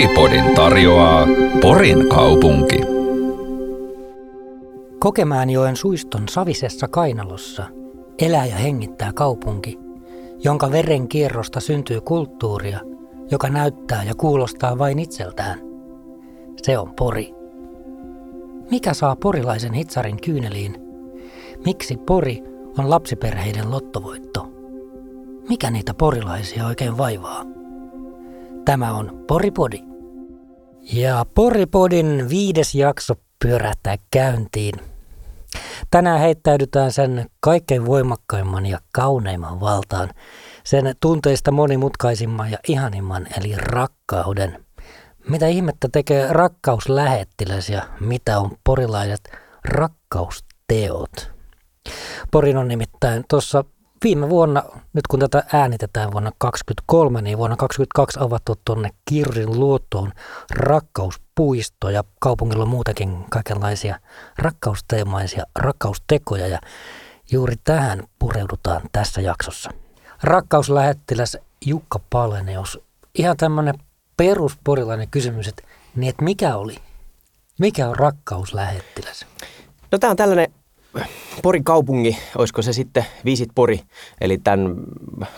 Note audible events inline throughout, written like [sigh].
Poripodin tarjoaa Porin kaupunki. Kokemäänjoen suiston savisessa kainalossa elää ja hengittää kaupunki, jonka veren kierrosta syntyy kulttuuria, joka näyttää ja kuulostaa vain itseltään. Se on Pori. Mikä saa porilaisen hitsarin kyyneliin? Miksi Pori on lapsiperheiden lottovoitto? Mikä niitä porilaisia oikein vaivaa? Tämä on Poripodi. Ja Poripodin viides jakso pyörähtää käyntiin. Tänään heittäydytään sen kaikkein voimakkaimman ja kauneimman valtaan, sen tunteista monimutkaisimman ja ihanimman eli rakkauden. Mitä ihmettä tekee rakkauslähettiläs ja mitä on porilaiset rakkausteot? Porin on nimittäin tuossa viime vuonna, nyt kun tätä äänitetään vuonna 2023, niin vuonna 2022 avattu tuonne Kirrin luottoon rakkauspuisto ja kaupungilla on muutakin kaikenlaisia rakkausteemaisia rakkaustekoja ja juuri tähän pureudutaan tässä jaksossa. Rakkauslähettiläs Jukka Paleneus, ihan tämmöinen perusporilainen kysymys, että, niin että mikä oli, mikä on rakkauslähettiläs? No tämä on tällainen Porin kaupungi, olisiko se sitten Visit Pori, eli tämän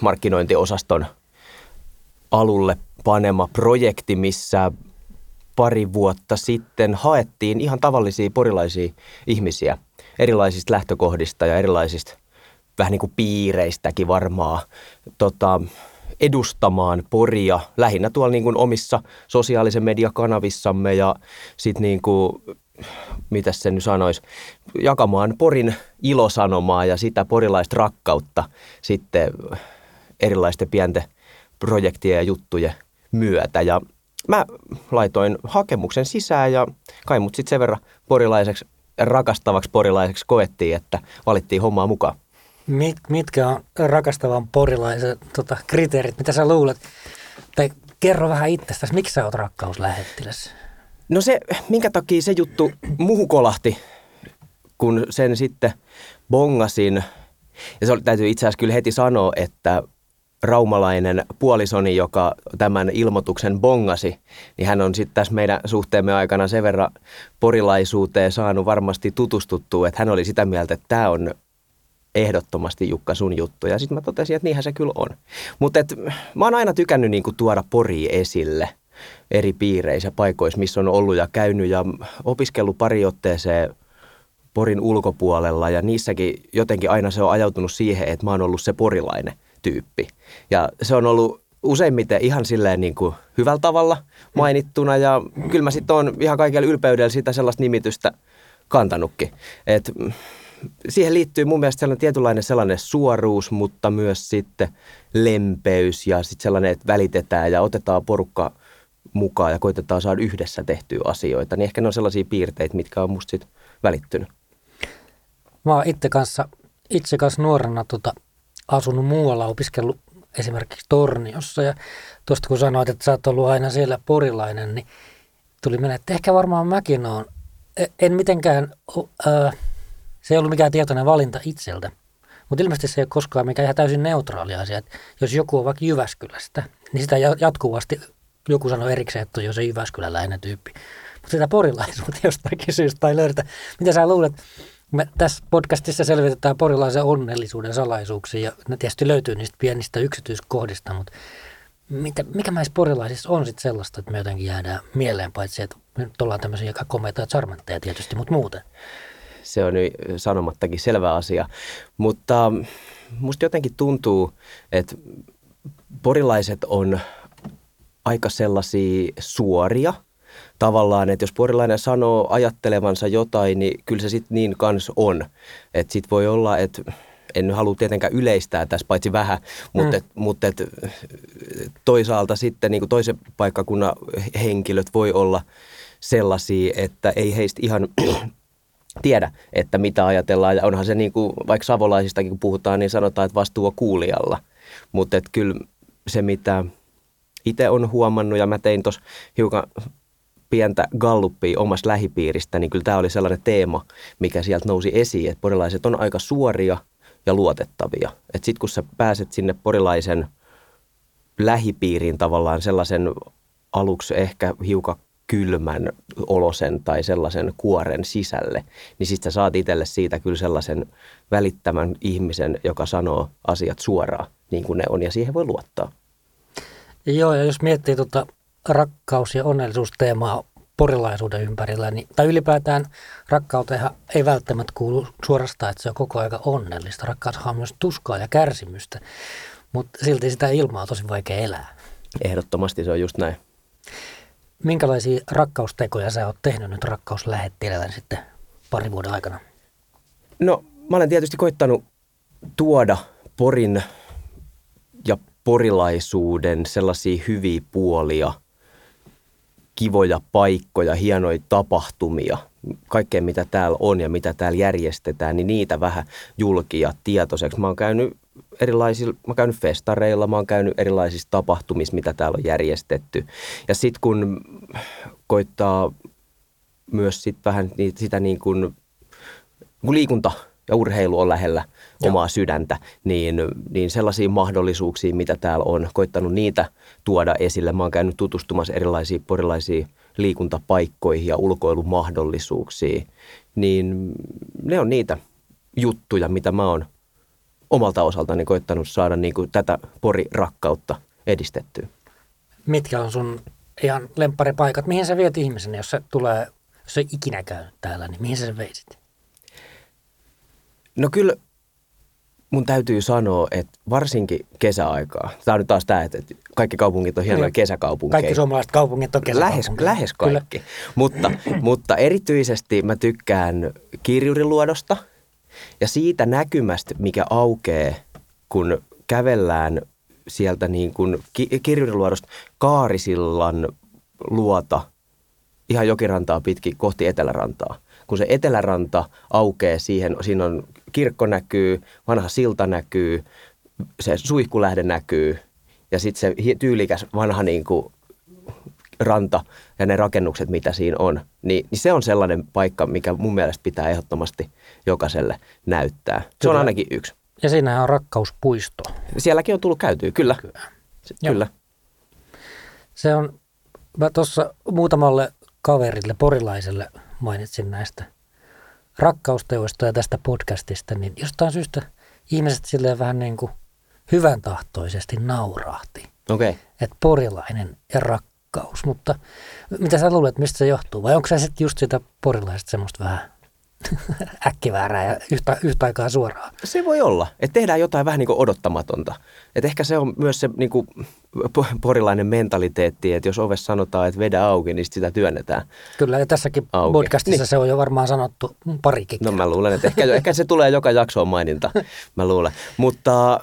markkinointiosaston alulle panema projekti, missä pari vuotta sitten haettiin ihan tavallisia porilaisia ihmisiä erilaisista lähtökohdista ja erilaisista vähän niin kuin piireistäkin varmaa tota, edustamaan Poria lähinnä tuolla niin kuin omissa sosiaalisen mediakanavissamme ja sitten niin kuin mitä se nyt sanoisi, jakamaan Porin ilosanomaa ja sitä porilaista rakkautta sitten erilaisten pienten projektien ja juttujen myötä. Ja mä laitoin hakemuksen sisään ja kai mut sitten sen verran porilaiseksi, rakastavaksi porilaiseksi koettiin, että valittiin hommaa mukaan. Mit, mitkä on rakastavan porilaisen tota, kriteerit? Mitä sä luulet? Tai kerro vähän itsestäsi, miksi sä oot rakkauslähettiläs? No se, minkä takia se juttu muuhun kolahti, kun sen sitten bongasin. Ja se oli, täytyy itse asiassa kyllä heti sanoa, että raumalainen puolisoni, joka tämän ilmoituksen bongasi, niin hän on sitten tässä meidän suhteemme aikana sen verran porilaisuuteen saanut varmasti tutustuttua, että hän oli sitä mieltä, että tämä on ehdottomasti Jukka sun juttu. Ja sitten mä totesin, että niinhän se kyllä on. Mutta mä oon aina tykännyt niinku tuoda pori esille – eri piireissä paikoissa, missä on ollut ja käynyt ja opiskellut pari otteeseen Porin ulkopuolella ja niissäkin jotenkin aina se on ajautunut siihen, että mä oon ollut se porilainen tyyppi. Ja se on ollut useimmiten ihan silleen niin kuin hyvällä tavalla mainittuna ja kyllä mä sitten on ihan kaikella ylpeydellä sitä sellaista nimitystä kantanutkin. Et siihen liittyy mun mielestä sellainen tietynlainen sellainen suoruus, mutta myös sitten lempeys ja sitten sellainen, että välitetään ja otetaan porukka mukaan ja koitetaan saada yhdessä tehtyä asioita, niin ehkä ne on sellaisia piirteitä, mitkä on musta sit välittynyt. Mä oon itse kanssa, itse kanssa nuorena tota, asunut muualla, opiskellut esimerkiksi Torniossa ja tuosta kun sanoit, että sä oot ollut aina siellä porilainen, niin tuli mieleen, että ehkä varmaan mäkin oon. E, en mitenkään, äh, se ei ollut mikään tietoinen valinta itseltä, mutta ilmeisesti se ei ole koskaan mikään ihan täysin neutraali asia. Että jos joku on vaikka Jyväskylästä, niin sitä jatkuvasti joku sanoi erikseen, että on jo se Jyväskyläläinen tyyppi. Mutta sitä porilaisuutta [laughs] jostakin syystä ei löydetä. Mitä sä luulet? Me tässä podcastissa selvitetään porilaisen onnellisuuden salaisuuksia ja ne tietysti löytyy niistä pienistä yksityiskohdista, mutta mitä, mikä näissä porilaisissa on sitten sellaista, että me jotenkin jäädään mieleen, paitsi että me nyt ollaan tämmöisiä aika komeita charmantteja tietysti, mutta muuten. Se on sanomattakin selvä asia, mutta musta jotenkin tuntuu, että porilaiset on aika sellaisia suoria tavallaan, että jos porilainen sanoo ajattelevansa jotain, niin kyllä se sitten niin kans on. Että sitten voi olla, että en halua tietenkään yleistää tässä paitsi vähän, mutta, mm. et, mutta et, toisaalta sitten niin toisen paikkakunnan henkilöt voi olla sellaisia, että ei heistä ihan [clears throat] tiedä, että mitä ajatellaan. Ja onhan se niin kuin, vaikka savolaisistakin kun puhutaan, niin sanotaan, että vastuu on kuulijalla. Mutta kyllä se, mitä itse on huomannut ja mä tein tuossa hiukan pientä galluppia omasta lähipiiristä, niin kyllä tämä oli sellainen teema, mikä sieltä nousi esiin, että porilaiset on aika suoria ja luotettavia. Että sitten kun sä pääset sinne porilaisen lähipiiriin tavallaan sellaisen aluksi ehkä hiukan kylmän olosen tai sellaisen kuoren sisälle, niin sitten sä saat itselle siitä kyllä sellaisen välittämän ihmisen, joka sanoo asiat suoraan niin kuin ne on ja siihen voi luottaa. Joo, ja jos miettii tuota rakkaus- ja onnellisuusteemaa porilaisuuden ympärillä, niin, tai ylipäätään rakkauteenhan ei välttämättä kuulu suorastaan, että se on koko ajan onnellista. Rakkaushan on myös tuskaa ja kärsimystä, mutta silti sitä ilmaa on tosi vaikea elää. Ehdottomasti se on just näin. Minkälaisia rakkaustekoja sä oot tehnyt nyt rakkauslähettilällä sitten pari vuoden aikana? No, mä olen tietysti koittanut tuoda Porin ja porilaisuuden sellaisia hyviä puolia, kivoja paikkoja, hienoja tapahtumia, kaikkea mitä täällä on ja mitä täällä järjestetään, niin niitä vähän julkia tietoiseksi. Mä oon käynyt erilaisilla, mä oon käynyt festareilla, mä oon käynyt erilaisissa tapahtumissa, mitä täällä on järjestetty. Ja sitten kun koittaa myös sit vähän sitä niin kuin, kun liikunta ja urheilu on lähellä Joo. omaa sydäntä, niin, niin sellaisia mahdollisuuksia, mitä täällä on, koittanut niitä tuoda esille. Mä oon käynyt tutustumassa erilaisiin porilaisiin liikuntapaikkoihin ja ulkoilumahdollisuuksiin, niin ne on niitä juttuja, mitä mä oon omalta osaltani koittanut saada niin kuin tätä porirakkautta edistettyä. Mitkä on sun ihan lempparipaikat? Mihin sä viet ihmisen, jos se tulee, jos se ikinä käy täällä, niin mihin sä veisit? No kyllä mun täytyy sanoa, että varsinkin kesäaikaa, tämä on nyt taas tämä, että kaikki kaupungit on hienoja niin. kesäkaupunkeja. Kaikki suomalaiset kaupungit on kesäkaupunkeja. Lähes, lähes kaikki, mutta, mutta erityisesti mä tykkään kirjuriluodosta ja siitä näkymästä, mikä aukeaa, kun kävellään sieltä niin kuin kirjuriluodosta Kaarisillan luota ihan jokirantaa pitkin kohti Etelärantaa kun se eteläranta aukeaa siihen, siinä on kirkko näkyy, vanha silta näkyy, se suihkulähde näkyy ja sitten se tyylikäs vanha niin kuin ranta ja ne rakennukset, mitä siinä on, niin, niin se on sellainen paikka, mikä mun mielestä pitää ehdottomasti jokaiselle näyttää. Se on ainakin yksi. Ja siinähän on rakkauspuisto. Sielläkin on tullut käytyä, kyllä. Kyllä. kyllä. Se on, mä tuossa muutamalle kaverille, porilaiselle mainitsin näistä rakkausteoista ja tästä podcastista, niin jostain syystä ihmiset silleen vähän niin kuin hyvän tahtoisesti naurahti. Okay. Että porilainen ja rakkaus, mutta mitä sä luulet, mistä se johtuu? Vai onko se sitten just sitä porilaisesta semmoista vähän [laughs] äkkiväärää ja yhtä, yhtä aikaa suoraan. Se voi olla, että tehdään jotain vähän niin kuin odottamatonta. Et ehkä se on myös se niin kuin porilainen mentaliteetti, että jos ovessa sanotaan, että vedä auki, niin sitä työnnetään Kyllä, ja tässäkin auki. podcastissa niin. se on jo varmaan sanottu parikin No mä luulen, että ehkä, ehkä se tulee joka jaksoon maininta, [laughs] mä luulen. Mutta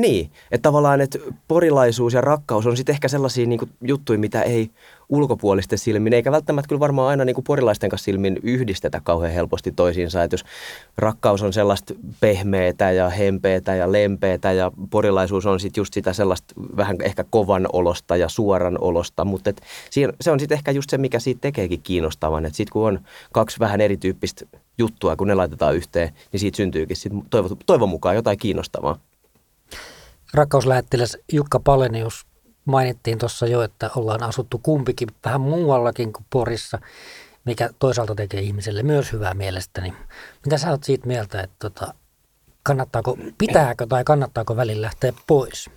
niin, että tavallaan että porilaisuus ja rakkaus on sitten ehkä sellaisia niin kuin, juttuja, mitä ei ulkopuolisten silmin, eikä välttämättä kyllä varmaan aina niin kuin porilaisten kanssa silmin yhdistetä kauhean helposti toisiinsa. Että jos rakkaus on sellaista pehmeätä ja hempeätä ja lempeätä ja porilaisuus on sitten just sitä sellaista vähän ehkä kovan olosta ja suoran olosta, mutta et se on sitten ehkä just se, mikä siitä tekeekin kiinnostavan. Että sitten kun on kaksi vähän erityyppistä juttua, kun ne laitetaan yhteen, niin siitä syntyykin sit toivon, toivon mukaan jotain kiinnostavaa. Rakkauslähettiläs Jukka Palenius mainittiin tuossa jo, että ollaan asuttu kumpikin vähän muuallakin kuin Porissa, mikä toisaalta tekee ihmiselle myös hyvää mielestäni. Mitä sä oot siitä mieltä, että tota, kannattaako, pitääkö tai kannattaako välillä lähteä pois?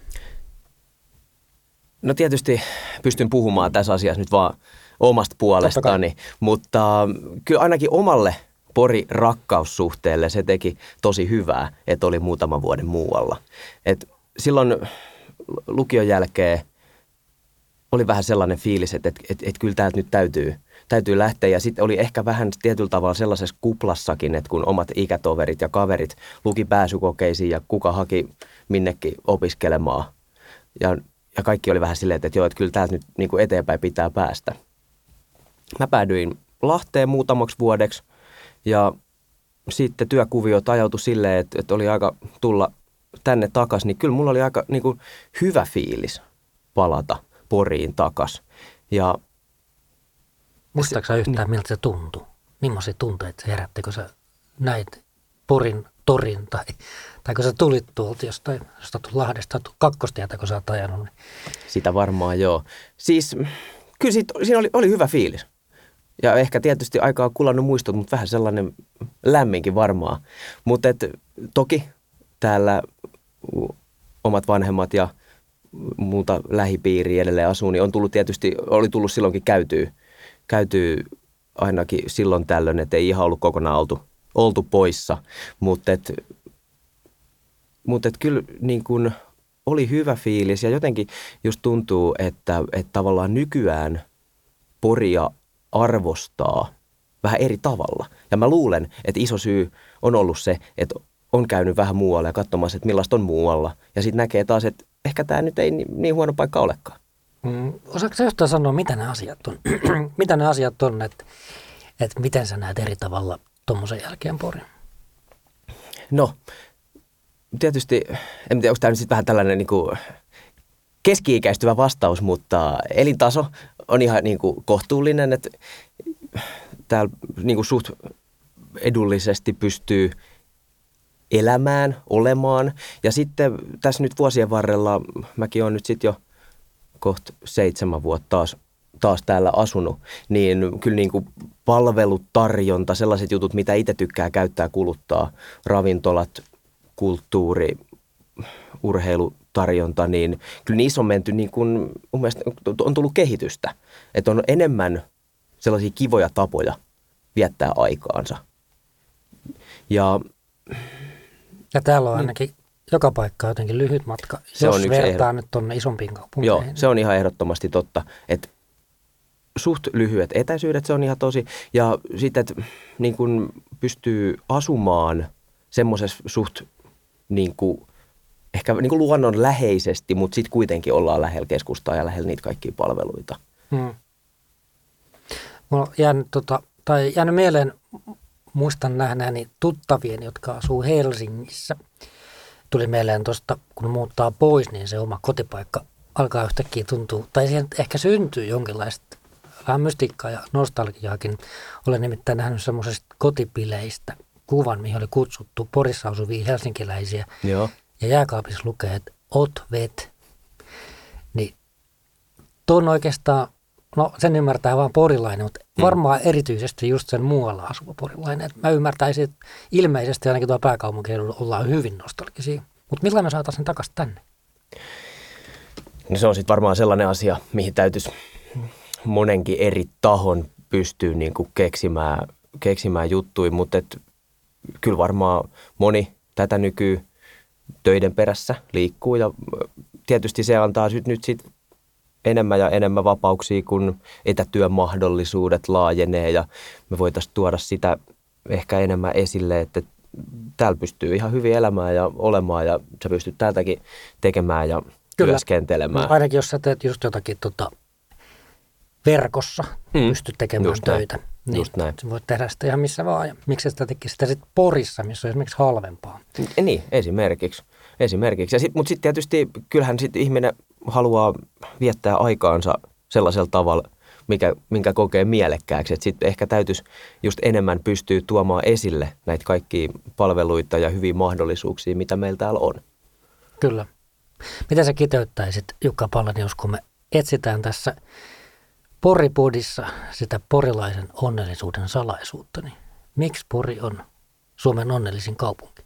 No tietysti pystyn puhumaan tässä asiassa nyt vaan omasta puolestani, mutta kyllä ainakin omalle Pori rakkaussuhteelle se teki tosi hyvää, että oli muutaman vuoden muualla. Et silloin lukion jälkeen oli vähän sellainen fiilis, että, että, että, että kyllä täältä nyt täytyy, täytyy lähteä. Ja sitten oli ehkä vähän tietyllä tavalla sellaisessa kuplassakin, että kun omat ikätoverit ja kaverit luki pääsykokeisiin ja kuka haki minnekin opiskelemaan. Ja, ja kaikki oli vähän silleen, että, joo, että kyllä täältä nyt niin kuin eteenpäin pitää päästä. Mä päädyin Lahteen muutamaksi vuodeksi ja sitten työkuvio ajautui silleen, että, että oli aika tulla tänne takaisin, niin kyllä mulla oli aika niin kuin, hyvä fiilis palata – Poriin takas. Ja Muistatko sä yhtään, niin. miltä se tuntui? Millaisia tunteita se herätti, kun sä näit Porin torin tai, tai kun sä tulit tuolta jostain, josta Lahdesta kakkostietä, kun sä oot ajanut. Niin. Sitä varmaan joo. Siis kyllä siitä, siinä oli, oli hyvä fiilis. Ja ehkä tietysti aikaa kulannut muistot, mutta vähän sellainen lämminkin varmaan. Mutta toki täällä omat vanhemmat ja muuta lähipiiriä edelleen asuu, niin on tullut tietysti, oli tullut silloinkin käytyy, käytyy ainakin silloin tällöin, että ei ihan ollut kokonaan oltu, oltu poissa. Mutta et, mut et kyllä niin kun oli hyvä fiilis ja jotenkin just tuntuu, että, että tavallaan nykyään Poria arvostaa vähän eri tavalla. Ja mä luulen, että iso syy on ollut se, että on käynyt vähän muualla ja katsomassa, että millaista on muualla. Ja sitten näkee taas, että ehkä tämä nyt ei niin huono paikka olekaan. Mm, osaatko sä yhtään sanoa, mitä ne asiat on? [clears throat] mitä ne asiat on, että, että miten sä näet eri tavalla tuommoisen jälkeen Porin? No, tietysti, en tiedä, onko tämä nyt sitten vähän tällainen niin kuin keski-ikäistyvä vastaus, mutta elintaso on ihan niin kuin kohtuullinen, että täällä niin kuin suht edullisesti pystyy elämään, olemaan. Ja sitten tässä nyt vuosien varrella, mäkin olen nyt sitten jo kohta seitsemän vuotta taas, taas täällä asunut, niin kyllä niin kuin palvelutarjonta, sellaiset jutut, mitä itse tykkää käyttää, kuluttaa, ravintolat, kulttuuri, urheilutarjonta, niin kyllä niissä on menty niin kuin, mun mielestä on tullut kehitystä. Että on enemmän sellaisia kivoja tapoja viettää aikaansa. Ja, ja täällä on niin. ainakin niin, joka paikka jotenkin lyhyt matka, se jos on vertaa nyt tuonne isompiin kaupunkeihin. Joo, se on ihan ehdottomasti totta, että suht lyhyet etäisyydet, se on ihan tosi. Ja sitten, että niin kun pystyy asumaan semmoisessa suht niin kuin, ehkä niin kuin luonnonläheisesti, mutta sitten kuitenkin ollaan lähellä keskustaa ja lähellä niitä kaikkia palveluita. Hmm. Mulla on jäänyt, tota, tai jäänyt mieleen, muistan nähneeni tuttavien, jotka asuu Helsingissä. Tuli mieleen tuosta, kun muuttaa pois, niin se oma kotipaikka alkaa yhtäkkiä tuntua, tai siihen ehkä syntyy jonkinlaista vähän mystiikkaa ja nostalgiaakin. Olen nimittäin nähnyt semmoisesta kotipileistä kuvan, mihin oli kutsuttu Porissa asuvia helsinkiläisiä. Joo. Ja jääkaapissa lukee, että ot vet. Niin tuon oikeastaan, no sen ymmärtää vaan porilainen, mutta mm. varmaan erityisesti just sen muualla asuva porilainen. Et mä ymmärtäisin, että ilmeisesti ainakin tuo pääkaupunkiseudulla ollaan hyvin nostalgisia. Mutta millä me saataisiin sen takaisin tänne? No se on sitten varmaan sellainen asia, mihin täytyisi monenkin eri tahon pystyy niin kuin keksimään, keksimään juttuja, mutta et kyllä varmaan moni tätä nyky töiden perässä liikkuu ja tietysti se antaa nyt, nyt sit enemmän ja enemmän vapauksia, kun etätyömahdollisuudet laajenee ja me voitaisiin tuoda sitä ehkä enemmän esille, että täällä pystyy ihan hyvin elämään ja olemaan ja sä pystyt täältäkin tekemään ja Kyllä. työskentelemään. No, ainakin jos sä teet just jotakin tota, verkossa, hmm. pystyt tekemään just töitä. Näin. Niin, Just näin. voit tehdä sitä ihan missä vaan. Ja miksi sitä tekisi sitä sitten Porissa, missä on esimerkiksi halvempaa? Niin, esimerkiksi. esimerkiksi. Sit, mutta sitten tietysti kyllähän sit ihminen haluaa viettää aikaansa sellaisella tavalla, mikä, minkä kokee mielekkääksi. Sitten ehkä täytyisi just enemmän pystyä tuomaan esille näitä kaikkia palveluita ja hyviä mahdollisuuksia, mitä meillä täällä on. Kyllä. Mitä sä kiteyttäisit, Jukka Pallanius, kun me etsitään tässä – Poripodissa sitä porilaisen onnellisuuden salaisuutta, niin miksi Pori on Suomen onnellisin kaupunki?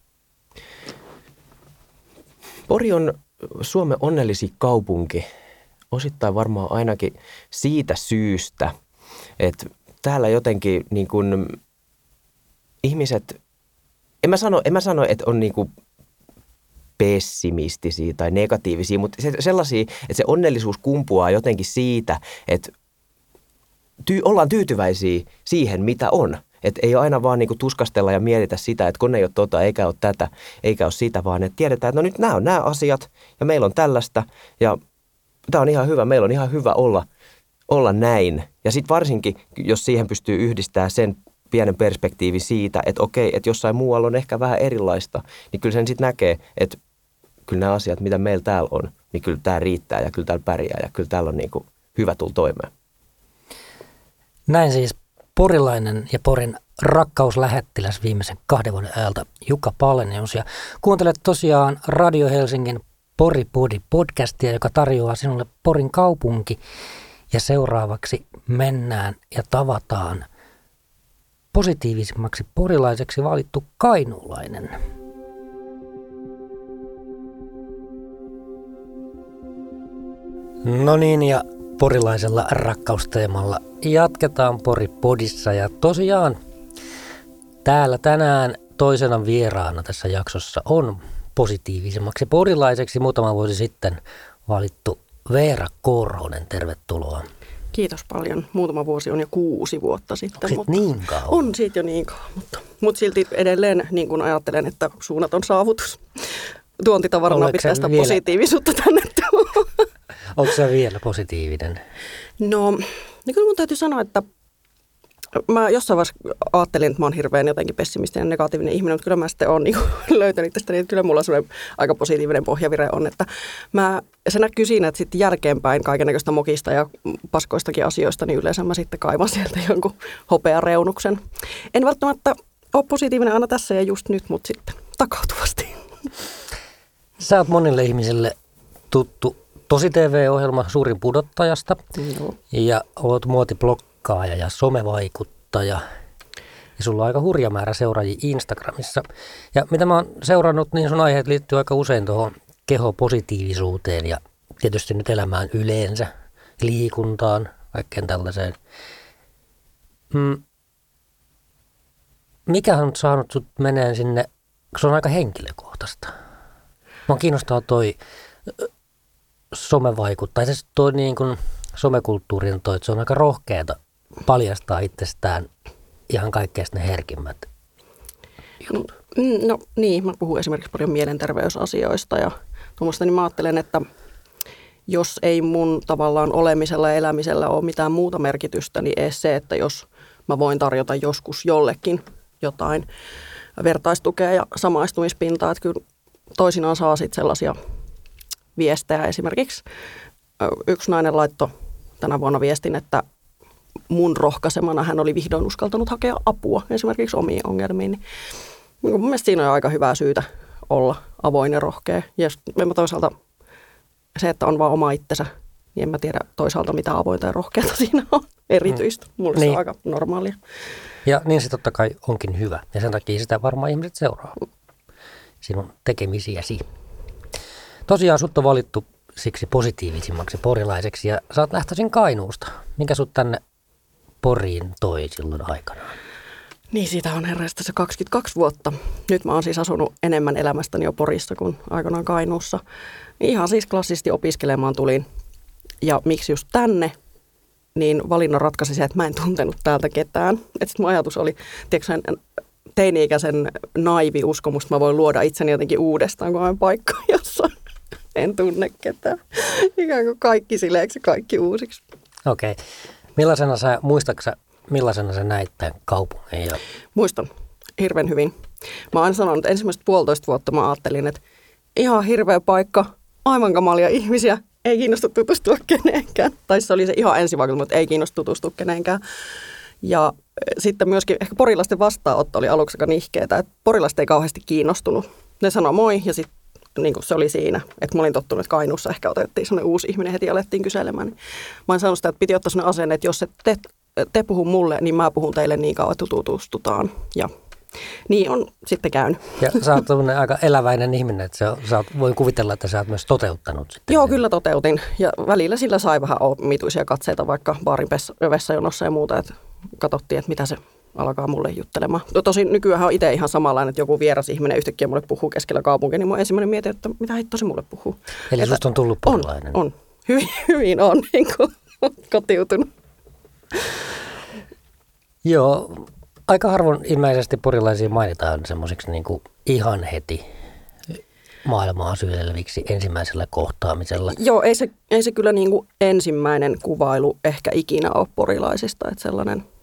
Pori on Suomen onnellisin kaupunki osittain varmaan ainakin siitä syystä, että täällä jotenkin niin kuin ihmiset, en mä sano, en mä sano että on niin kuin pessimistisiä tai negatiivisia, mutta sellaisia, että se onnellisuus kumpuaa jotenkin siitä, että ty- ollaan tyytyväisiä siihen, mitä on. Että ei aina vaan niinku tuskastella ja mietitä sitä, että kun ei ole tota, eikä ole tätä, eikä ole sitä, vaan että tiedetään, että no nyt nämä on nämä asiat ja meillä on tällaista ja tämä on ihan hyvä, meillä on ihan hyvä olla, olla näin. Ja sitten varsinkin, jos siihen pystyy yhdistämään sen pienen perspektiivi siitä, että okei, että jossain muualla on ehkä vähän erilaista, niin kyllä sen sitten näkee, että kyllä nämä asiat, mitä meillä täällä on, niin kyllä tämä riittää ja kyllä täällä pärjää ja kyllä täällä on niin hyvä tulla toimeen. Näin siis porilainen ja Porin rakkauslähettiläs viimeisen kahden vuoden ajalta Jukka Palenius. Ja kuuntelet tosiaan Radio Helsingin Pori-Podi podcastia, joka tarjoaa sinulle Porin kaupunki. Ja seuraavaksi mennään ja tavataan positiivisimmaksi porilaiseksi valittu kainuulainen. No niin, ja porilaisella rakkausteemalla jatketaan Pori-podissa. Ja tosiaan täällä tänään toisena vieraana tässä jaksossa on positiivisemmaksi porilaiseksi muutama vuosi sitten valittu Veera Korhonen. Tervetuloa. Kiitos paljon. Muutama vuosi on jo kuusi vuotta sitten. Onko mutta niin kauan? On siitä jo niin kauan, mutta, mutta silti edelleen niin kuin ajattelen, että suunnaton saavutus. Tuontitavarana pitää vielä... positiivisuutta tänne Onko se vielä positiivinen? No, niin kyllä mun täytyy sanoa, että mä jossain vaiheessa ajattelin, että mä oon hirveän jotenkin pessimistinen ja negatiivinen ihminen, mutta kyllä mä sitten oon niin [laughs] löytänyt tästä, niin kyllä mulla sellainen aika positiivinen pohjavire on, että mä, se näkyy siinä, että sitten jälkeenpäin kaikenlaista mokista ja paskoistakin asioista, niin yleensä mä sitten kaivan sieltä [laughs] jonkun hopeareunuksen. En välttämättä ole positiivinen aina tässä ja just nyt, mutta sitten takautuvasti. [laughs] Sä oot monille ihmisille tuttu Tosi TV-ohjelma Suurin pudottajasta Joo. ja oot muotiblokkaaja ja somevaikuttaja. Ja sulla on aika hurja määrä seuraajia Instagramissa. Ja mitä mä oon seurannut, niin sun aiheet liittyy aika usein tuohon kehopositiivisuuteen ja tietysti nyt elämään yleensä, liikuntaan, kaikkeen tällaiseen. Mm. Mikä on saanut sut meneen sinne, se on aika henkilökohtaista? Mä kiinnostaa toi somevaikuttaa. Se toi niin kuin somekulttuurin toi, että se on aika rohkeata paljastaa itsestään ihan kaikkein ne herkimmät. No, no niin, mä puhun esimerkiksi paljon mielenterveysasioista ja tuommoista, niin mä ajattelen, että jos ei mun tavallaan olemisella ja elämisellä ole mitään muuta merkitystä, niin edes se, että jos mä voin tarjota joskus jollekin jotain vertaistukea ja samaistumispintaa, että kyllä toisinaan saa sitten sellaisia viestejä. Esimerkiksi yksi nainen laittoi tänä vuonna viestin, että mun rohkaisemana hän oli vihdoin uskaltanut hakea apua esimerkiksi omiin ongelmiin. Niin mun mielestä siinä on aika hyvää syytä olla avoin ja rohkea. Ja mä toisaalta se, että on vaan oma itsensä, niin en mä tiedä toisaalta mitä avointa ja rohkeata [laughs] siinä on erityistä. Mulla niin. se on niin. aika normaalia. Ja niin se totta kai onkin hyvä. Ja sen takia sitä varmaan ihmiset seuraa sinun tekemisiäsi. Tosiaan sut on valittu siksi positiivisimmaksi porilaiseksi ja sä oot lähtöisin Kainuusta. Minkä sut tänne Poriin toi silloin aikanaan? Niin, siitä on herrasta se 22 vuotta. Nyt mä oon siis asunut enemmän elämästäni jo Porissa kuin aikanaan Kainuussa. Ihan siis klassisesti opiskelemaan tulin. Ja miksi just tänne? Niin valinnon ratkaisi se, että mä en tuntenut täältä ketään. Että mun ajatus oli, tiedätkö, sen teini-ikäisen naivi uskomus, että mä voin luoda itseni jotenkin uudestaan, kun olen paikka [laughs] jossain en tunne ketään. Ikään kuin kaikki sileeksi, kaikki uusiksi. Okei. Okay. Millaisena sä, muistatko millaisena sä näit tämän kaupungin? Ja... Muistan hirveän hyvin. Mä oon sanonut, että ensimmäistä puolitoista vuotta mä ajattelin, että ihan hirveä paikka, aivan kamalia ihmisiä, ei kiinnosta tutustua kenenkään. Tai se oli se ihan ensivaikutelma, että ei kiinnosta tutustua kenenkään. Ja eh, sitten myöskin ehkä porilaisten vastaanotto oli aluksi aika nihkeetä, että porilaiset ei kauheasti kiinnostunut. Ne sanoi moi ja sitten niin kuin se oli siinä. Että mä olin tottunut, että Kainuussa ehkä otettiin sellainen uusi ihminen heti alettiin kyselemään. Niin mä oon sanonut sitä, että piti ottaa sellainen asenne, että jos te, te puhu mulle, niin mä puhun teille niin kauan, että tutustutaan. Ja niin on sitten käynyt. Ja sä oot aika eläväinen ihminen, että sä, sä oot, voin kuvitella, että sä oot myös toteuttanut sitten. Joo, kyllä toteutin. Ja välillä sillä sai vähän omituisia katseita vaikka baarin vessajonossa ja muuta, että katsottiin, että mitä se alkaa mulle juttelemaan. No tosin nykyään on itse ihan samanlainen, että joku vieras ihminen yhtäkkiä mulle puhuu keskellä kaupunkia, niin mun ensimmäinen mieti, että mitä hitto se mulle puhuu. Eli että susta on tullut porilainen? On, on. Hyvin, [laughs] hyvin on [laughs] niin kuin, kotiutunut. Joo, aika harvoin ilmeisesti porilaisia mainitaan semmoisiksi niin ihan heti maailmaa syyleviksi ensimmäisellä kohtaamisella. Joo, ei se, ei se kyllä niin kuin ensimmäinen kuvailu ehkä ikinä ole porilaisista, että sellainen –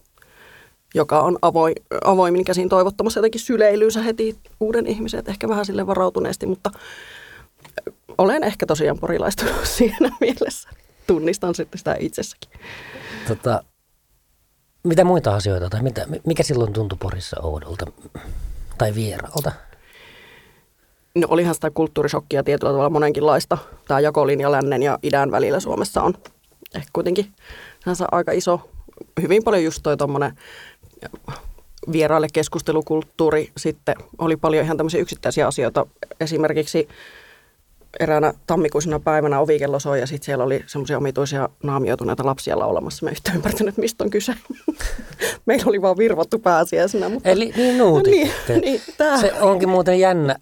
joka on avoin, avoimin käsin toivottamassa jotenkin syleilyynsä heti uuden ihmisen, että ehkä vähän sille varautuneesti, mutta olen ehkä tosiaan porilaistunut [laughs] siinä mielessä. Tunnistan sitten sitä itsessäkin. Tota, mitä muita asioita, tai mitä, mikä silloin tuntui Porissa oudolta tai vieraalta? No olihan sitä kulttuurisokkia tietyllä tavalla monenkinlaista. Tämä jakolinja lännen ja idän välillä Suomessa on ehkä kuitenkin aika iso. Hyvin paljon just toi tuommoinen vieraille keskustelukulttuuri. Sitten oli paljon ihan tämmöisiä yksittäisiä asioita. Esimerkiksi eräänä tammikuisena päivänä ovikello soi ja sitten siellä oli semmoisia omituisia naamioituneita lapsia laulamassa. Mä yhtään ymmärtänyt, mistä on kyse. [laughs] Meillä oli vaan virvottu pääsiäisenä. Mutta... Eli niin nuutit. [laughs] niin, niin, tää. Se onkin muuten jännä.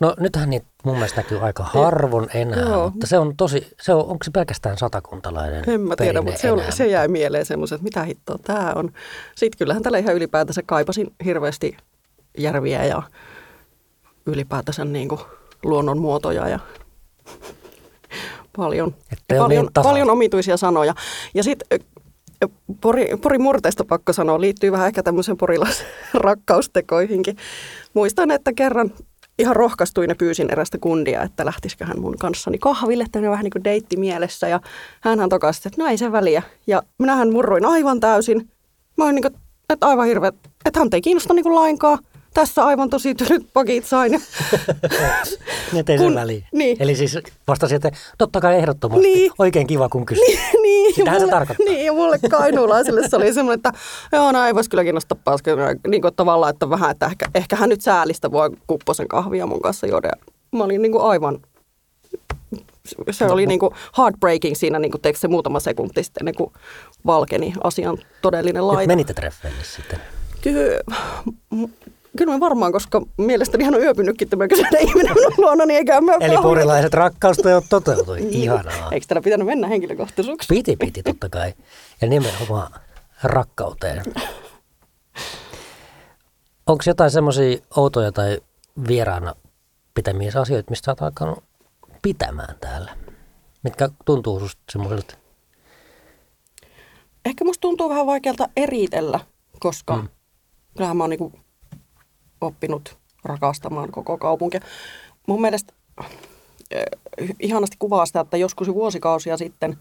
No nythän niitä mun mielestä näkyy aika harvoin enää, Joo. mutta se on tosi, se on, onko se pelkästään satakuntalainen En mä tiedä, mutta se, on, se jäi mieleen semmoiset, että mitä hittoa tämä on. Sitten kyllähän tällä ihan ylipäätänsä kaipasin hirveästi järviä ja ylipäätänsä niin kuin luonnon muotoja ja [laughs] paljon, paljon, niin paljon omituisia sanoja. Ja sitten Pori, Pori murteista pakko sanoa, liittyy vähän ehkä tämmöisen porilaisen [laughs] rakkaustekoihinkin. Muistan, että kerran ihan rohkaistuin ja pyysin erästä kundia, että lähtisikö hän mun kanssani kahville, että vähän niin kuin deitti mielessä. Ja hän tokasi, että no ei se väliä. Ja minähän murroin aivan täysin. Mä olin niin kuin, että aivan hirveä, että hän ei kiinnosta niin kuin lainkaan tässä aivan tosi tylyt pakit sain. [laughs] ne ei sen väliin. Niin. Eli siis vastasi, että totta kai ehdottomasti. Niin. Oikein kiva, kun kysyt. Niin, [laughs] niin. Sitähän mulle, se tarkoittaa. Niin, ja mulle kainuulaisille se oli semmoinen, että joo, no ei voisi kyllä kiinnostaa paskaa. Niin kuin tavallaan, että vähän, että ehkä, ehkä hän nyt säälistä voi kupposen kahvia mun kanssa juoda. Mä olin niin kuin aivan se oli niin kuin heartbreaking siinä, niin kuin se muutama sekunti sitten ennen kuin valkeni asian todellinen laita. Menitte treffeille sitten? Kyllä, Kyllä mä varmaan, koska mielestäni hän on yöpynytkin tämä kyseinen ihminen minun luona, niin eikä mä Eli purilaiset rakkaustajat toteutui. Niin. Ihanaa. Eikö tällä pitänyt mennä henkilökohtaisuuksi? Piti, piti totta kai. Ja nimenomaan rakkauteen. Onko jotain semmoisia outoja tai vieraana pitämiä asioita, mistä olet alkanut pitämään täällä? Mitkä tuntuu susta semmoiselta? Ehkä musta tuntuu vähän vaikealta eritellä, koska hmm. kyllähän mä oon niinku oppinut rakastamaan koko kaupunkia. Mun mielestä äh, ihanasti kuvaa sitä, että joskus vuosikausia sitten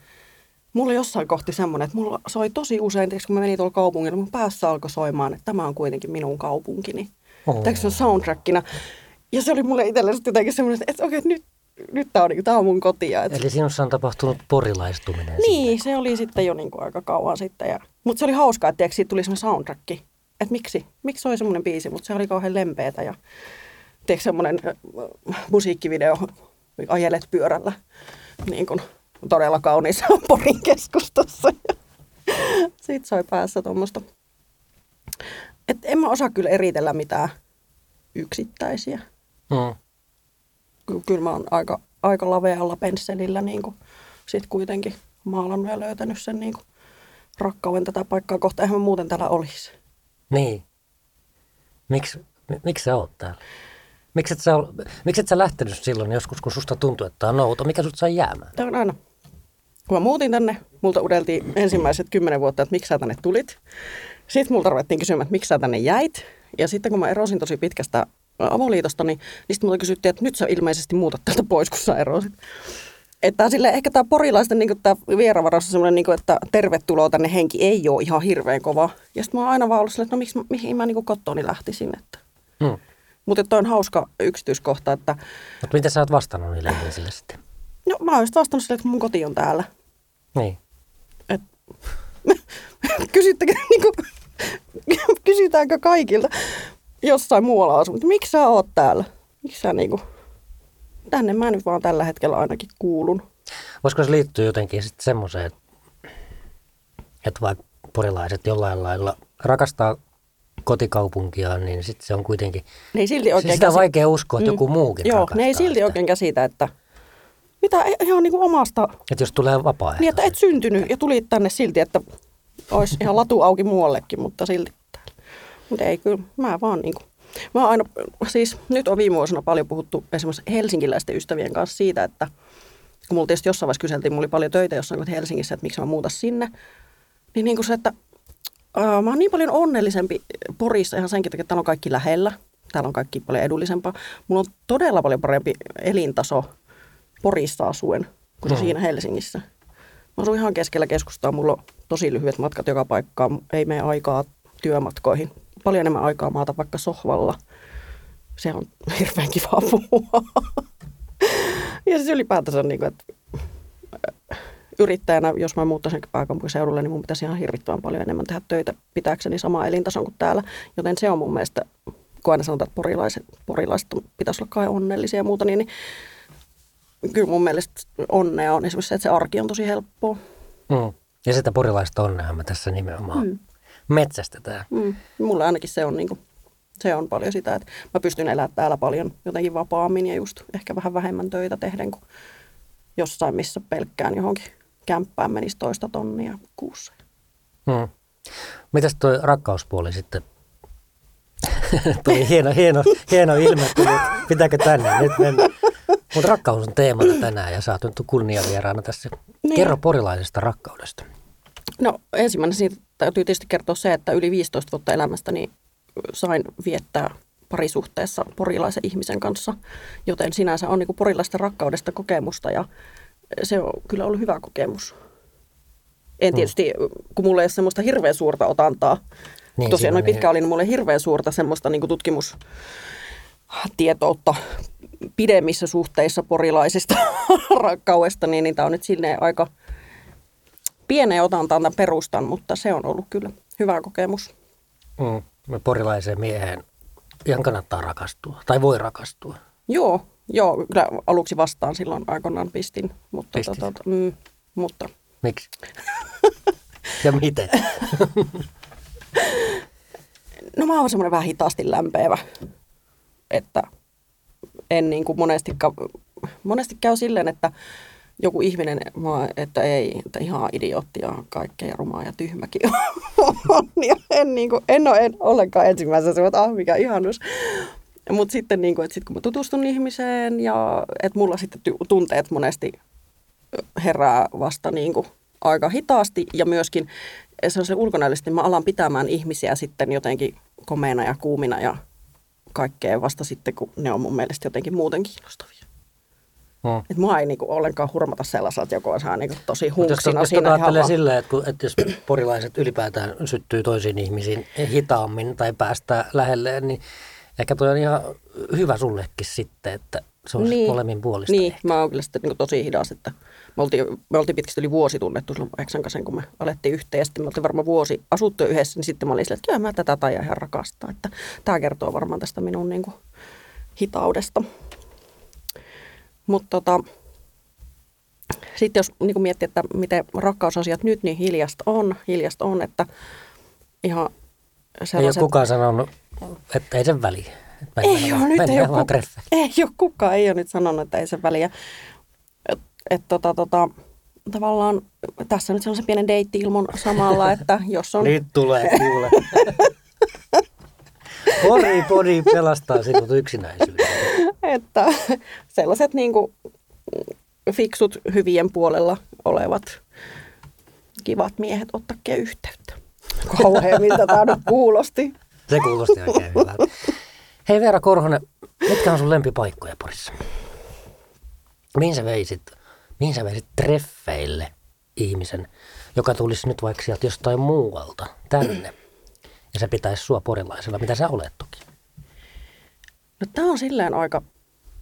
mulla jossain kohti semmoinen, että mulla soi tosi usein, tiiäks, kun mä menin tuolla kaupungilla, mun päässä alkoi soimaan, että tämä on kuitenkin minun kaupunkini. Oh. se on soundtrackina. Ja se oli mulle itselleni jotenkin semmoinen, että okei, okay, nyt, nyt tämä on, niin, tää on mun kotia. Eli sinussa on tapahtunut porilaistuminen. Niin, sinne. se oli sitten jo niin kuin aika kauan sitten. Ja, mutta se oli hauskaa, että tiiäks, siitä tuli semmoinen soundtrack että miksi, miksi oli semmoinen biisi, mutta se oli kauhean lempeätä ja tiedätkö semmoinen musiikkivideo, ajelet pyörällä niin kuin todella kauniissa [laughs] Porin keskustassa. [laughs] Sitten sai päässä tuommoista. Et en mä osaa kyllä eritellä mitään yksittäisiä. Mm. Kyllä mä oon aika, aika lavealla pensselillä niin kuin sit kuitenkin maalannut ja löytänyt sen niin kuin rakkauden tätä paikkaa kohta. Eihän mä muuten täällä olisi. Niin. Miksi, miksi sä oot täällä? Miksi et, sä, miksi et sä lähtenyt silloin joskus, kun susta tuntui, että on outo? Mikä sut sai jäämään? Tämä on aina. Kun mä muutin tänne, multa udeltiin ensimmäiset kymmenen vuotta, että miksi sä tänne tulit. Sitten multa ruvettiin kysymään, että miksi sä tänne jäit. Ja sitten kun mä erosin tosi pitkästä avoliitosta, niin, niin sitten multa kysyttiin, että nyt sä ilmeisesti muutat täältä pois, kun sä erosit. Että sille, ehkä tämä porilaisten niin tämä vieravaraus on semmoinen, niin että tervetuloa tänne henki ei ole ihan hirveän kova. Ja sitten mä oon aina vaan ollut silleen, että no miksi, mihin mä niin kottooni lähtisin. Että. Hmm. Mutta toi on hauska yksityiskohta, että... Mutta miten sä oot vastannut niille ihmisille sitten? No mä oon vastannut sille, että mun koti on täällä. Niin. Et, [laughs] kysyttekö, niin kuin, kysytäänkö kaikilta jossain muualla asuu, miksi sä oot täällä? Miksi sä niin kuin, tänne mä nyt vaan tällä hetkellä ainakin kuulun. Voisiko se liittyä jotenkin sitten semmoiseen, että vaikka porilaiset jollain lailla rakastaa kotikaupunkiaan, niin sitten se on kuitenkin, ne ei silti oikein sitä on vaikea uskoa, että mm. joku muukin Joo, ne ei silti sitä. oikein käsitä, että mitä ihan niin kuin omasta... Että jos tulee vapaa Niin, että et syntynyt ja tulit tänne silti, että olisi ihan latu auki muuallekin, mutta silti täällä. Mutta ei kyllä, mä vaan niin kuin Mä oon aina, siis nyt on viime vuosina paljon puhuttu esimerkiksi helsinkiläisten ystävien kanssa siitä, että kun mulla tietysti jossain vaiheessa kyseltiin, mulla oli paljon töitä jossain Helsingissä, että miksi mä muuta sinne, niin, niin kuin se, että ää, mä oon niin paljon onnellisempi Porissa ihan senkin takia, että täällä on kaikki lähellä. Täällä on kaikki paljon edullisempaa. Mulla on todella paljon parempi elintaso Porissa asuen kuin se mm. siinä Helsingissä. Mä asun ihan keskellä keskustaa, mulla on tosi lyhyet matkat joka paikkaan, ei mene aikaa työmatkoihin. Paljon enemmän aikaa maata vaikka sohvalla. Se on [laughs] hirveän kiva puhua. ja siis ylipäätänsä, niin kuin, että äh, yrittäjänä, jos mä muuttaisin pääkaupunkiseudulle, niin mun pitäisi ihan hirvittävän paljon enemmän tehdä töitä pitääkseni samaa elintason kuin täällä. Joten se on mun mielestä, kun aina sanotaan, että porilaiset, porilaiset pitäisi olla kai onnellisia ja muuta, niin, niin kyllä mun mielestä onnea on esimerkiksi se, että se arki on tosi helppoa. Mm. Ja sitä porilaista onneahan me tässä nimenomaan mm. Metsästetään. Mm. Mulla ainakin se on, niin kuin, se on paljon sitä, että mä pystyn elämään täällä paljon jotenkin vapaammin ja just ehkä vähän vähemmän töitä tehden kuin jossain, missä pelkkään johonkin kämppään menisi toista tonnia kuussa. Mm. Mitäs tuo rakkauspuoli sitten? [laughs] Tuli hieno, hieno, hieno ilme, pitääkö tänne nyt mennä. Mutta rakkaus on teemana tänään ja sä oot nyt kunniavieraana tässä. Niin. Kerro porilaisesta rakkaudesta. No ensimmäinen siitä täytyy tietysti kertoa se, että yli 15 vuotta elämästäni sain viettää parisuhteessa porilaisen ihmisen kanssa, joten sinänsä on niin porilaisten rakkaudesta kokemusta ja se on kyllä ollut hyvä kokemus. En mm. tietysti, kun mulla ei ole semmoista hirveän suurta otantaa, niin, tosiaan noin pitkä oli, niin mulla ei hirveän suurta semmoista niin tutkimustietoutta pidemmissä suhteissa porilaisista [laughs] rakkaudesta, niin, niin tämä on nyt silleen aika pieneen otantaan tämän perustan, mutta se on ollut kyllä hyvä kokemus. Mm, me porilaiseen mieheen ihan kannattaa rakastua, tai voi rakastua. Joo, joo kyllä aluksi vastaan silloin aikoinaan pistin, mutta, tota, tota, mm, mutta... Miksi? [laughs] ja miten? no mä oon semmoinen vähän hitaasti lämpeävä, että en niin kuin monesti, monesti käy silleen, että joku ihminen, että ei, että ihan idiootti ja kaikkea rumaa ja tyhmäkin on. [laughs] ja en, niin kuin, en ole en ollenkaan ensimmäisenä se, että ah, mikä ihanus. Mutta sitten, niin kuin, että sit kun mä tutustun ihmiseen ja että mulla sitten tunteet monesti herää vasta niin kuin, aika hitaasti ja myöskin se on se ulkonäöllisesti, mä alan pitämään ihmisiä sitten jotenkin komeina ja kuumina ja kaikkea vasta sitten, kun ne on mun mielestä jotenkin muuten kiinnostavia. Hmm. Että mua ei niinku ollenkaan hurmata sellaisella, että joku on niinku tosi hunksina jos, siinä. Jos ajattelee silleen, että, kun, että jos porilaiset ylipäätään syttyy toisiin ihmisiin hitaammin tai päästään lähelle, niin ehkä tuo on ihan hyvä sullekin sitten, että se on niin, molemmin puolista. Niin, ehkä. mä oon kyllä sitten niin tosi hidas, että me oltiin, me oltiin pitkästi yli vuosi tunnettu silloin Eksan kanssa, kun me alettiin yhteen ja sitten me oltiin varmaan vuosi asuttu yhdessä, niin sitten mä olin silleen, että kyllä mä tätä tai ihan rakastaa, että tämä kertoo varmaan tästä minun niin kuin, hitaudesta. Mutta tota, sitten jos niin miettii, että miten rakkausasiat nyt, niin hiljasta on, hiljasta on, että ihan sellaiset... Ei ole kukaan sanonut, että ei sen väliä. Ei ole, nyt ei ole, ei ole kukaan, ei ole nyt sanonut, että ei sen väliä. Että et, tota, tota, tavallaan tässä nyt se on se pienen deitti-ilmon samalla, että jos on... Nyt tulee, kuule. [laughs] Pori, pori pelastaa sinut yksinäisyyden. että sellaiset niin kuin, fiksut hyvien puolella olevat kivat miehet ottakaa yhteyttä. Kauhean, miltä tämä nyt kuulosti. Se kuulosti oikein hyvältä. Hei Veera Korhonen, mitkä on sun lempipaikkoja Porissa? Mihin sä veisit, mihin sä veisit treffeille ihmisen, joka tulisi nyt vaikka sieltä jostain muualta tänne? Ja se pitäisi sua porilaisella, mitä sä olet toki. No tämä on silleen aika,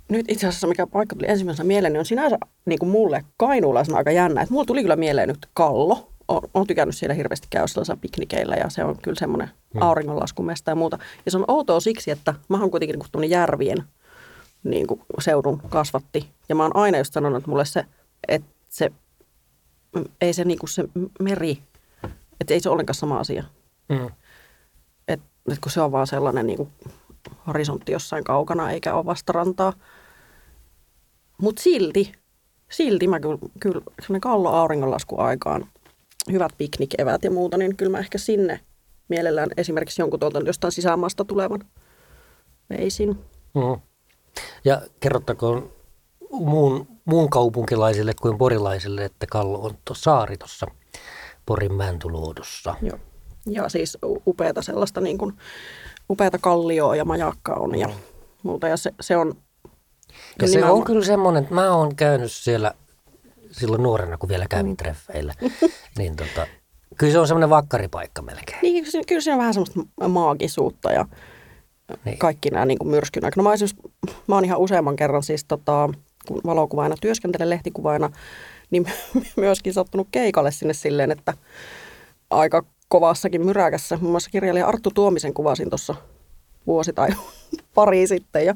nyt itse asiassa mikä paikka tuli ensimmäisenä mieleen, niin on sinänsä niin kuin mulle kainuulaisena aika jännä. Että mulla tuli kyllä mieleen nyt Kallo. Olen tykännyt siellä hirveästi käydä sellaisella piknikeillä ja se on kyllä semmoinen hmm. auringonlaskumesta ja muuta. Ja se on outoa siksi, että mä oon kuitenkin niin järvien niin kuin seudun kasvatti. Ja mä oon aina just sanonut, että mulle se, että se, ei se, niin kuin se meri, että ei se ole ollenkaan sama asia. Mm. Et kun se on vaan sellainen niin kuin horisontti jossain kaukana eikä ole vastarantaa. Mutta silti, silti mä kyllä, kyllä sellainen kallo auringonlasku aikaan, hyvät piknikevät ja muuta, niin kyllä mä ehkä sinne mielellään esimerkiksi jonkun tuolta jostain sisämaasta tulevan veisin. Mm. Ja kerrottakoon muun, muun kaupunkilaisille kuin porilaisille, että Kallo on to, saari tuossa Porin Mäntuluodossa. Joo. Ja siis upeata sellaista niin kuin, upeata kallioa ja majakka on ja muuta. Ja se, se on... Ja se on kyllä semmoinen, että mä oon käynyt siellä silloin nuorena, kun vielä kävin treffeillä. [laughs] niin tota, kyllä se on semmoinen vakkaripaikka melkein. Niin, kyllä, kyllä siinä on vähän semmoista maagisuutta ja niin. kaikki nämä niin myrskyn aikana. No, mä, siis, mä oon ihan useamman kerran siis tota, kun valokuvaina työskentelen lehtikuvaina, niin [laughs] myöskin sattunut keikalle sinne silleen, että aika kovassakin myräkässä. Muun muassa kirjailija Arttu Tuomisen kuvasin tuossa vuosi tai [laughs] pari sitten. Ja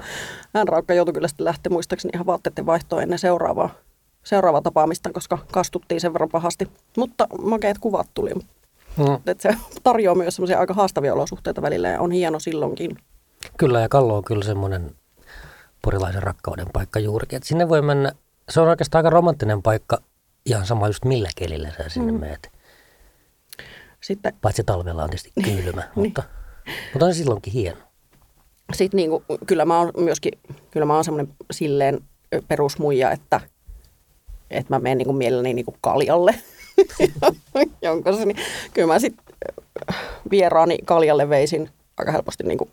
hän raukka joutui kyllä sitten lähteä muistaakseni ihan vaatteiden vaihtoon ennen seuraavaa, seuraavaa tapaamista, koska kastuttiin sen verran pahasti. Mutta makeat kuvat tuli. Mm. Et se tarjoaa myös semmoisia aika haastavia olosuhteita välillä ja on hieno silloinkin. Kyllä ja Kallo on kyllä semmoinen porilaisen rakkauden paikka juurikin. Että sinne voi mennä, se on oikeastaan aika romanttinen paikka ihan sama just millä kelillä sä sinne mm. meet. Sitten, Paitsi talvella on tietysti [laughs] kylmä, niin. mutta, mutta on se silloinkin hieno. Sitten niin kuin, kyllä mä oon myöskin, kyllä mä oon semmoinen silleen perusmuija, että, että mä menen niin kuin mielelläni niin kuin kaljalle. [laughs] Jonka se, niin, kyllä mä sitten vieraani kaljalle veisin aika helposti niin kuin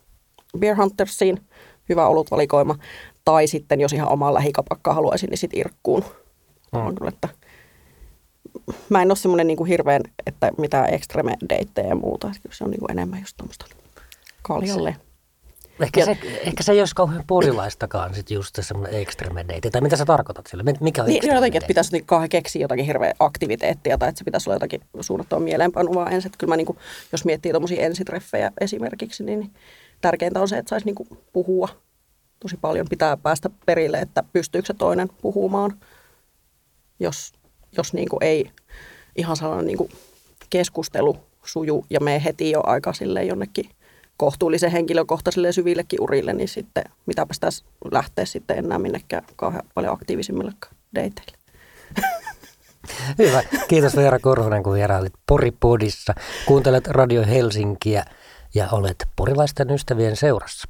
Beer Huntersiin, hyvä olutvalikoima. Tai sitten, jos ihan omaa lähikapakkaa haluaisin, niin sitten irkkuun. Mm. Kyllä, että mä en ole semmoinen niin hirveän, että mitään extreme deittejä ja muuta. Kyllä se on niin kuin enemmän just tuommoista kaljalle. Ehkä, ja, se, ehkä se ei olisi kauhean puolilaistakaan sit just semmoinen extreme date. Tai mitä sä tarkoitat sillä? Mikä on niin, jotenkin, että pitäisi niin kauhean keksiä jotakin hirveä aktiviteettia tai että se pitäisi olla jotakin suunnattua mieleenpanuvaa ensin. Että kyllä mä niin kuin, jos miettii tuommoisia ensitreffejä esimerkiksi, niin tärkeintä on se, että saisi niin kuin puhua tosi paljon. Pitää päästä perille, että pystyykö se toinen puhumaan, jos, jos niin kuin ei ihan sellainen niin kuin keskustelu suju ja me heti jo aika sille jonnekin – kohtuullisen henkilökohtaisille syvillekin urille, niin sitten mitäpä sitä lähteä sitten enää minnekään kauhean paljon aktiivisimmille dateille. [laughs] Hyvä. Kiitos Veera Korhonen, kun vierailit Poripodissa. Kuuntelet Radio Helsinkiä ja olet porilaisten ystävien seurassa.